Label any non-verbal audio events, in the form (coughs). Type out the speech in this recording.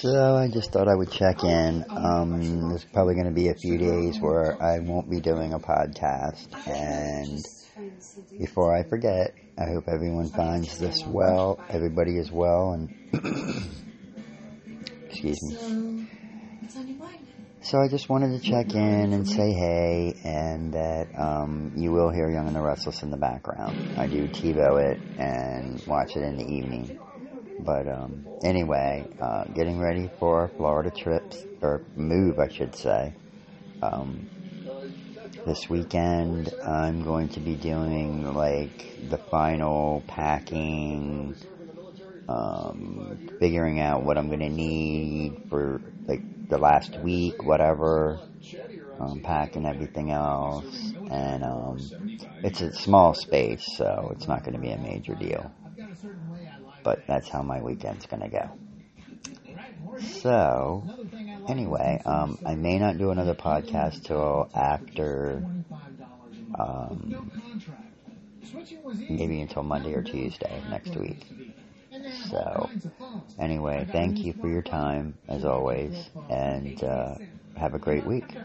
So I just thought I would check in. Um, there's probably going to be a few days where I won't be doing a podcast, and before I forget, I hope everyone finds this well. Everybody is well, and (coughs) excuse me. So I just wanted to check in and say hey, and that um, you will hear Young and the Restless in the background. I do TiVo it and watch it in the evening. But um, anyway, uh, getting ready for Florida trips, or move, I should say. Um, this weekend, I'm going to be doing like the final packing, um, figuring out what I'm going to need for like the last week, whatever. Um, packing everything else, and um, it's a small space, so it's not going to be a major deal but that's how my weekend's gonna go. So, anyway, um, I may not do another podcast till after, um, maybe until Monday or Tuesday next week. So, anyway, thank you for your time, as always, and uh, have a great week.